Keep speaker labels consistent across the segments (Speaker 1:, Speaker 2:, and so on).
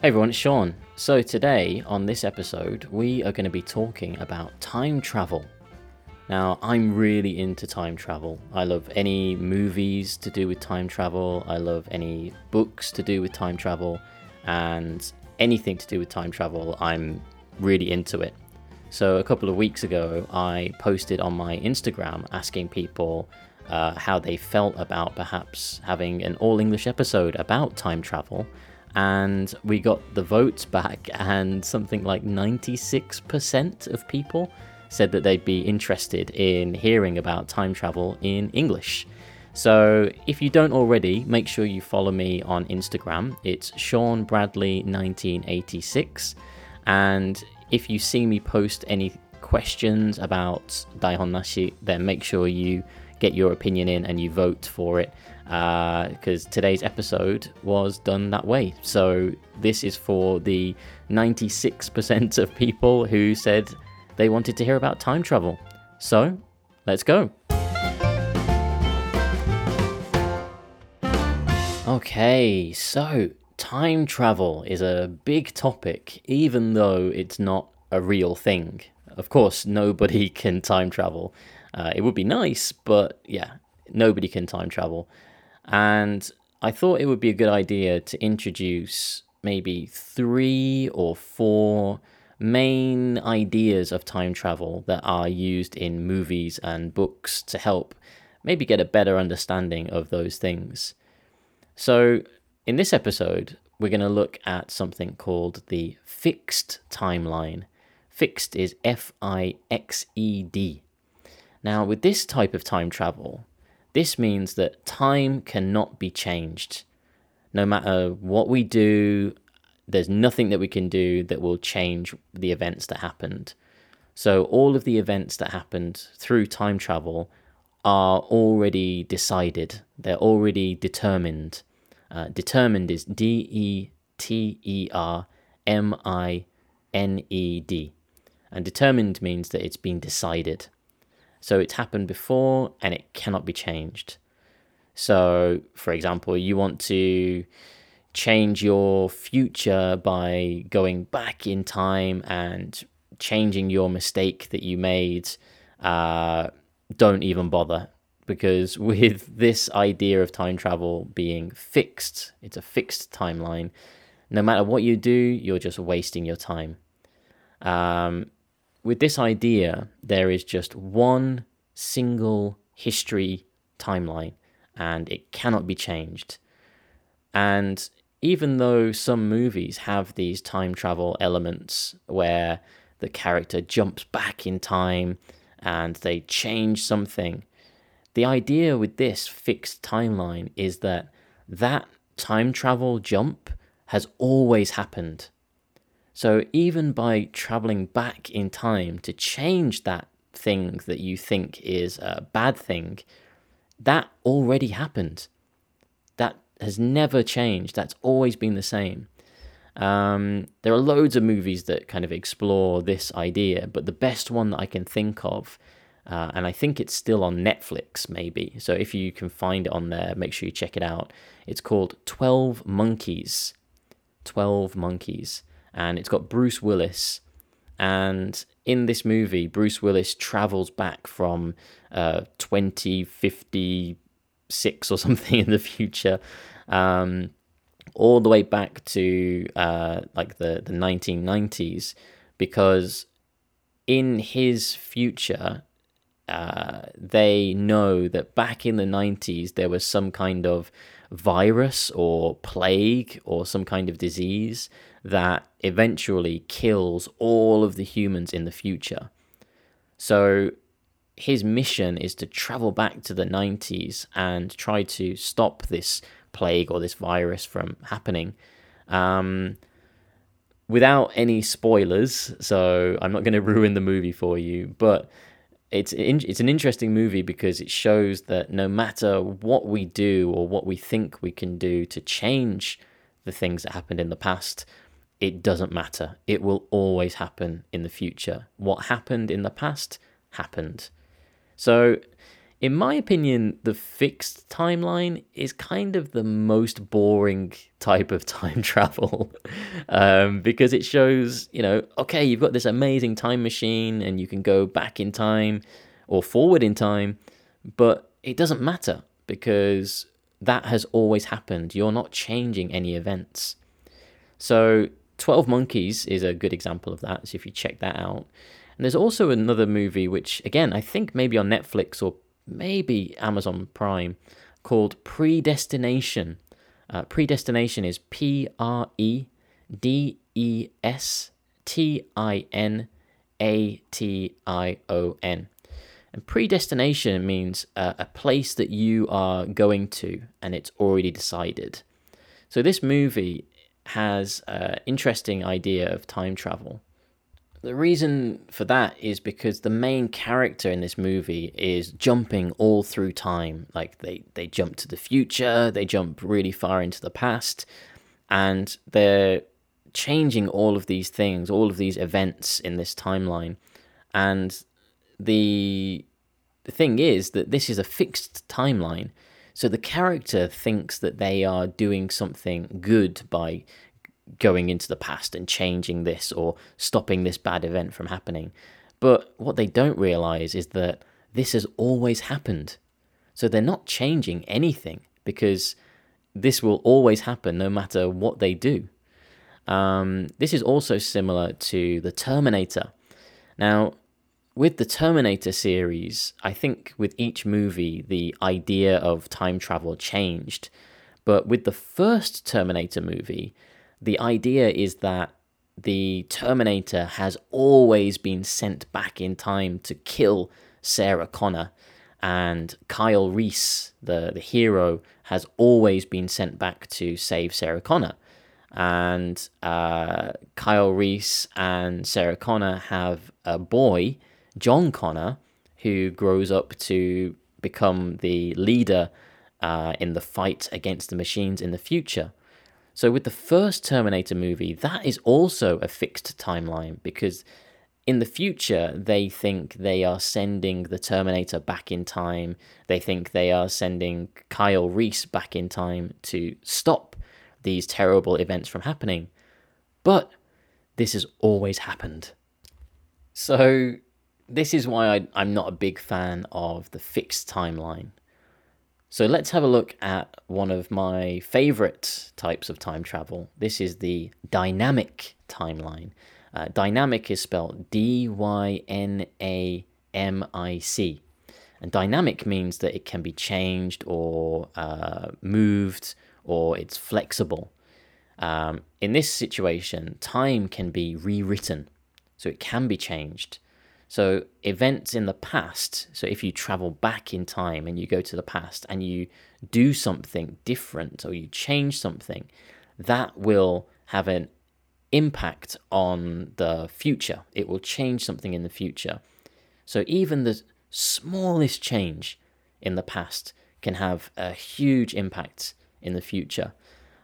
Speaker 1: Hey everyone, it's Sean. So today on this episode, we are going to be talking about time travel. Now, I'm really into time travel. I love any movies to do with time travel. I love any books to do with time travel, and anything to do with time travel. I'm really into it. So a couple of weeks ago, I posted on my Instagram asking people uh, how they felt about perhaps having an all English episode about time travel and we got the votes back, and something like 96% of people said that they'd be interested in hearing about time travel in English. So if you don't already, make sure you follow me on Instagram. It's Sean Bradley 1986. And if you see me post any questions about Daihon Nashi, then make sure you get your opinion in and you vote for it because uh, today's episode was done that way. So this is for the 96% of people who said they wanted to hear about time travel. So let's go. Okay, so time travel is a big topic, even though it's not a real thing. Of course, nobody can time travel. Uh, it would be nice, but yeah, nobody can time travel. And I thought it would be a good idea to introduce maybe three or four main ideas of time travel that are used in movies and books to help maybe get a better understanding of those things. So, in this episode, we're going to look at something called the fixed timeline. Fixed is F I X E D. Now, with this type of time travel, this means that time cannot be changed. No matter what we do, there's nothing that we can do that will change the events that happened. So, all of the events that happened through time travel are already decided, they're already determined. Uh, determined is D E T E R M I N E D. And determined means that it's been decided. So it's happened before and it cannot be changed. So, for example, you want to change your future by going back in time and changing your mistake that you made. Uh, don't even bother because with this idea of time travel being fixed, it's a fixed timeline. No matter what you do, you're just wasting your time. Um, with this idea, there is just one single history timeline and it cannot be changed. And even though some movies have these time travel elements where the character jumps back in time and they change something, the idea with this fixed timeline is that that time travel jump has always happened. So even by traveling back in time to change that thing that you think is a bad thing, that already happened. That has never changed. That's always been the same. Um, there are loads of movies that kind of explore this idea, but the best one that I can think of, uh, and I think it's still on Netflix, maybe. So if you can find it on there, make sure you check it out. It's called 12 Monkeys. 12 Monkeys and it's got Bruce Willis. And in this movie, Bruce Willis travels back from uh, 2056 or something in the future, um, all the way back to uh, like the, the 1990s, because in his future, uh, they know that back in the 90s there was some kind of virus or plague or some kind of disease that eventually kills all of the humans in the future. So his mission is to travel back to the 90s and try to stop this plague or this virus from happening. Um, without any spoilers, so I'm not going to ruin the movie for you, but it's it's an interesting movie because it shows that no matter what we do or what we think we can do to change the things that happened in the past, it doesn't matter. It will always happen in the future. What happened in the past happened. So in my opinion, the fixed timeline is kind of the most boring type of time travel um, because it shows, you know, okay, you've got this amazing time machine and you can go back in time or forward in time, but it doesn't matter because that has always happened. You're not changing any events. So, 12 Monkeys is a good example of that. So, if you check that out, and there's also another movie, which again, I think maybe on Netflix or maybe Amazon Prime, called Predestination. Uh, predestination is P R E D E S T I N A T I O N. And predestination means uh, a place that you are going to and it's already decided. So this movie has an interesting idea of time travel. The reason for that is because the main character in this movie is jumping all through time. Like they, they jump to the future, they jump really far into the past, and they're changing all of these things, all of these events in this timeline. And the the thing is that this is a fixed timeline. So the character thinks that they are doing something good by going into the past and changing this or stopping this bad event from happening. But what they don't realize is that this has always happened. So they're not changing anything because this will always happen no matter what they do. Um, this is also similar to the Terminator. Now, with the Terminator series, I think with each movie, the idea of time travel changed. But with the first Terminator movie, the idea is that the Terminator has always been sent back in time to kill Sarah Connor, and Kyle Reese, the, the hero, has always been sent back to save Sarah Connor. And uh, Kyle Reese and Sarah Connor have a boy, John Connor, who grows up to become the leader uh, in the fight against the machines in the future. So with the first Terminator movie, that is also a fixed timeline because in the future they think they are sending the Terminator back in time. They think they are sending Kyle Reese back in time to stop these terrible events from happening. But this has always happened. So this is why I, I'm not a big fan of the fixed timeline. So let's have a look at one of my favorite types of time travel. This is the dynamic timeline. Uh, dynamic is spelled D Y N A M I C. And dynamic means that it can be changed or uh, moved or it's flexible. Um, in this situation, time can be rewritten, so it can be changed. So, events in the past, so if you travel back in time and you go to the past and you do something different or you change something, that will have an impact on the future. It will change something in the future. So, even the smallest change in the past can have a huge impact in the future.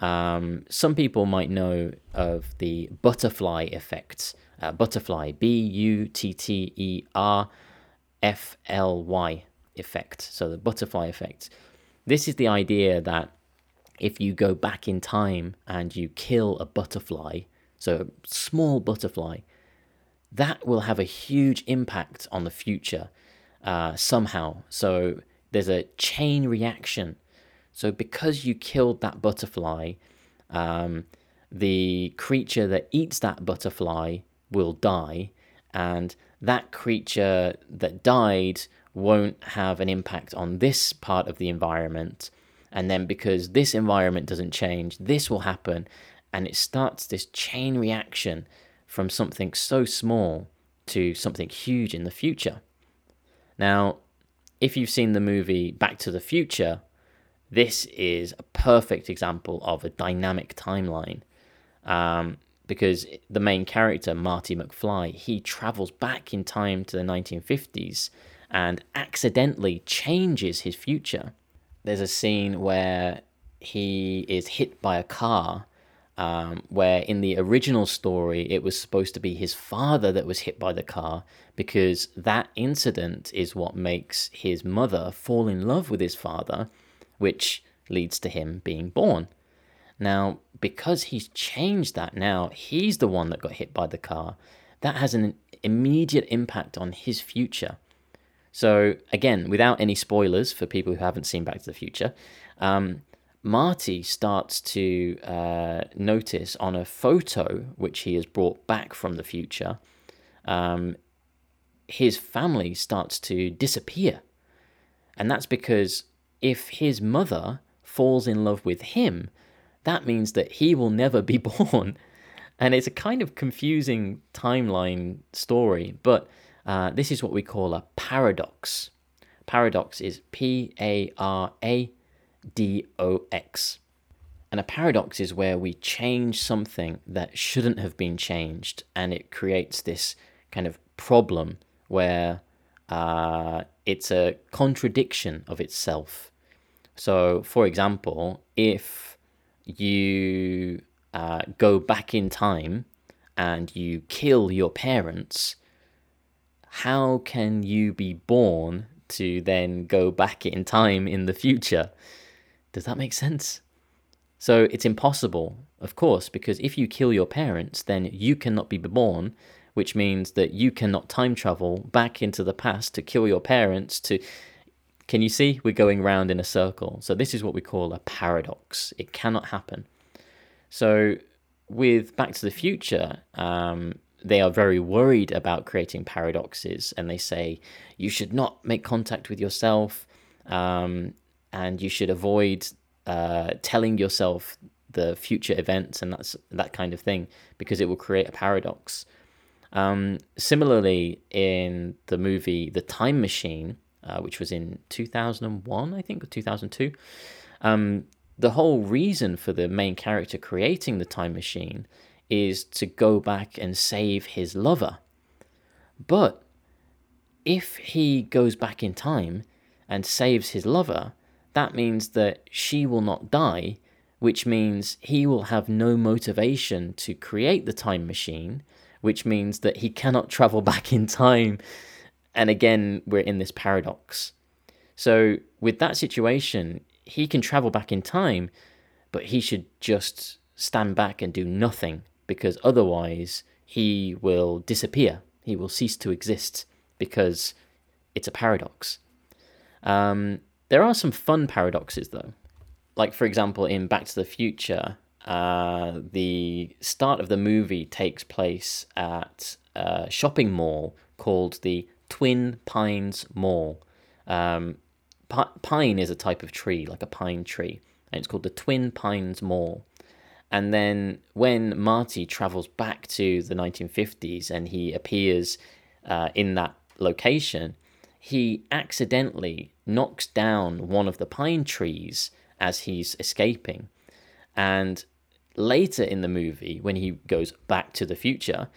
Speaker 1: Um, some people might know of the butterfly effect uh, butterfly, B U T T E R F L Y effect. So the butterfly effect. This is the idea that if you go back in time and you kill a butterfly, so a small butterfly, that will have a huge impact on the future uh, somehow. So there's a chain reaction. So because you killed that butterfly, um, the creature that eats that butterfly will die, and that creature that died won't have an impact on this part of the environment. And then because this environment doesn't change, this will happen, and it starts this chain reaction from something so small to something huge in the future. Now, if you've seen the movie Back to the Future, this is a perfect example of a dynamic timeline. Um, because the main character, Marty McFly, he travels back in time to the 1950s and accidentally changes his future. There's a scene where he is hit by a car um, where in the original story it was supposed to be his father that was hit by the car because that incident is what makes his mother fall in love with his father, which leads to him being born. Now, because he's changed that now, he's the one that got hit by the car. That has an immediate impact on his future. So, again, without any spoilers for people who haven't seen Back to the Future, um, Marty starts to uh, notice on a photo which he has brought back from the future, um, his family starts to disappear. And that's because if his mother falls in love with him, that means that he will never be born. And it's a kind of confusing timeline story, but uh, this is what we call a paradox. Paradox is P A R A D-O-X. And a paradox is where we change something that shouldn't have been changed, and it creates this kind of problem where uh, it's a contradiction of itself. So, for example, if you uh, go back in time and you kill your parents, how can you be born to then go back in time in the future? Does that make sense? So it's impossible, of course, because if you kill your parents, then you cannot be born, which means that you cannot time travel back into the past to kill your parents to can you see? We're going round in a circle. So this is what we call a paradox. It cannot happen. So with back to the future um, they are very worried about creating paradoxes and they say you should not make contact with yourself um, and you should avoid uh, telling yourself the future events and that's that kind of thing because it will create a paradox. Um, similarly, in the movie The Time Machine, uh, which was in 2001, I think, or 2002, um, the whole reason for the main character creating the time machine is to go back and save his lover. But if he goes back in time and saves his lover, that means that she will not die, which means he will have no motivation to create the time machine, which means that he cannot travel back in time. And again, we're in this paradox. So, with that situation, he can travel back in time, but he should just stand back and do nothing because otherwise he will disappear. He will cease to exist because it's a paradox. Um, there are some fun paradoxes, though. Like, for example, in Back to the Future, uh, the start of the movie takes place at a shopping mall called the Twin Pines Mall. Um, pine is a type of tree, like a pine tree, and it's called the Twin Pines Mall. And then when Marty travels back to the 1950s and he appears uh, in that location, he accidentally knocks down one of the pine trees as he's escaping. And later in the movie, when he goes back to the future,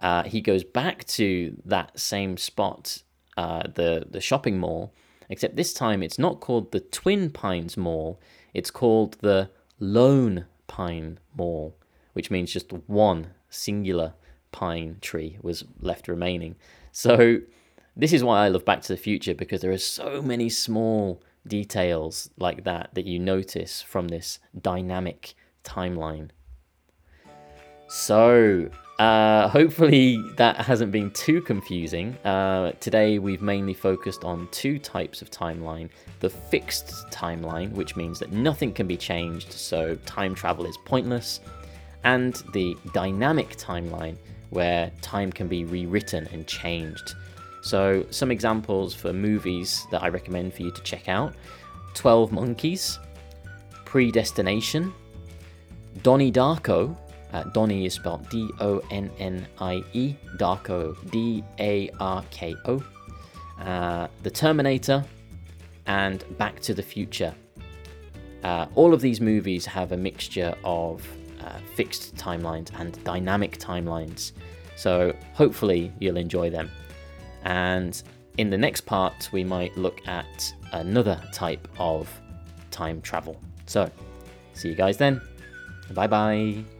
Speaker 1: uh, he goes back to that same spot, uh, the the shopping mall, except this time it's not called the Twin Pines Mall. It's called the Lone Pine Mall, which means just one singular pine tree was left remaining. So this is why I love Back to the Future because there are so many small details like that that you notice from this dynamic timeline. So, uh, hopefully that hasn't been too confusing. Uh, today we've mainly focused on two types of timeline the fixed timeline, which means that nothing can be changed, so time travel is pointless, and the dynamic timeline, where time can be rewritten and changed. So, some examples for movies that I recommend for you to check out 12 Monkeys, Predestination, Donnie Darko. Uh, Donnie is spelled D O N N I E, Darko D A R K O, uh, The Terminator, and Back to the Future. Uh, all of these movies have a mixture of uh, fixed timelines and dynamic timelines, so hopefully you'll enjoy them. And in the next part, we might look at another type of time travel. So, see you guys then. Bye bye.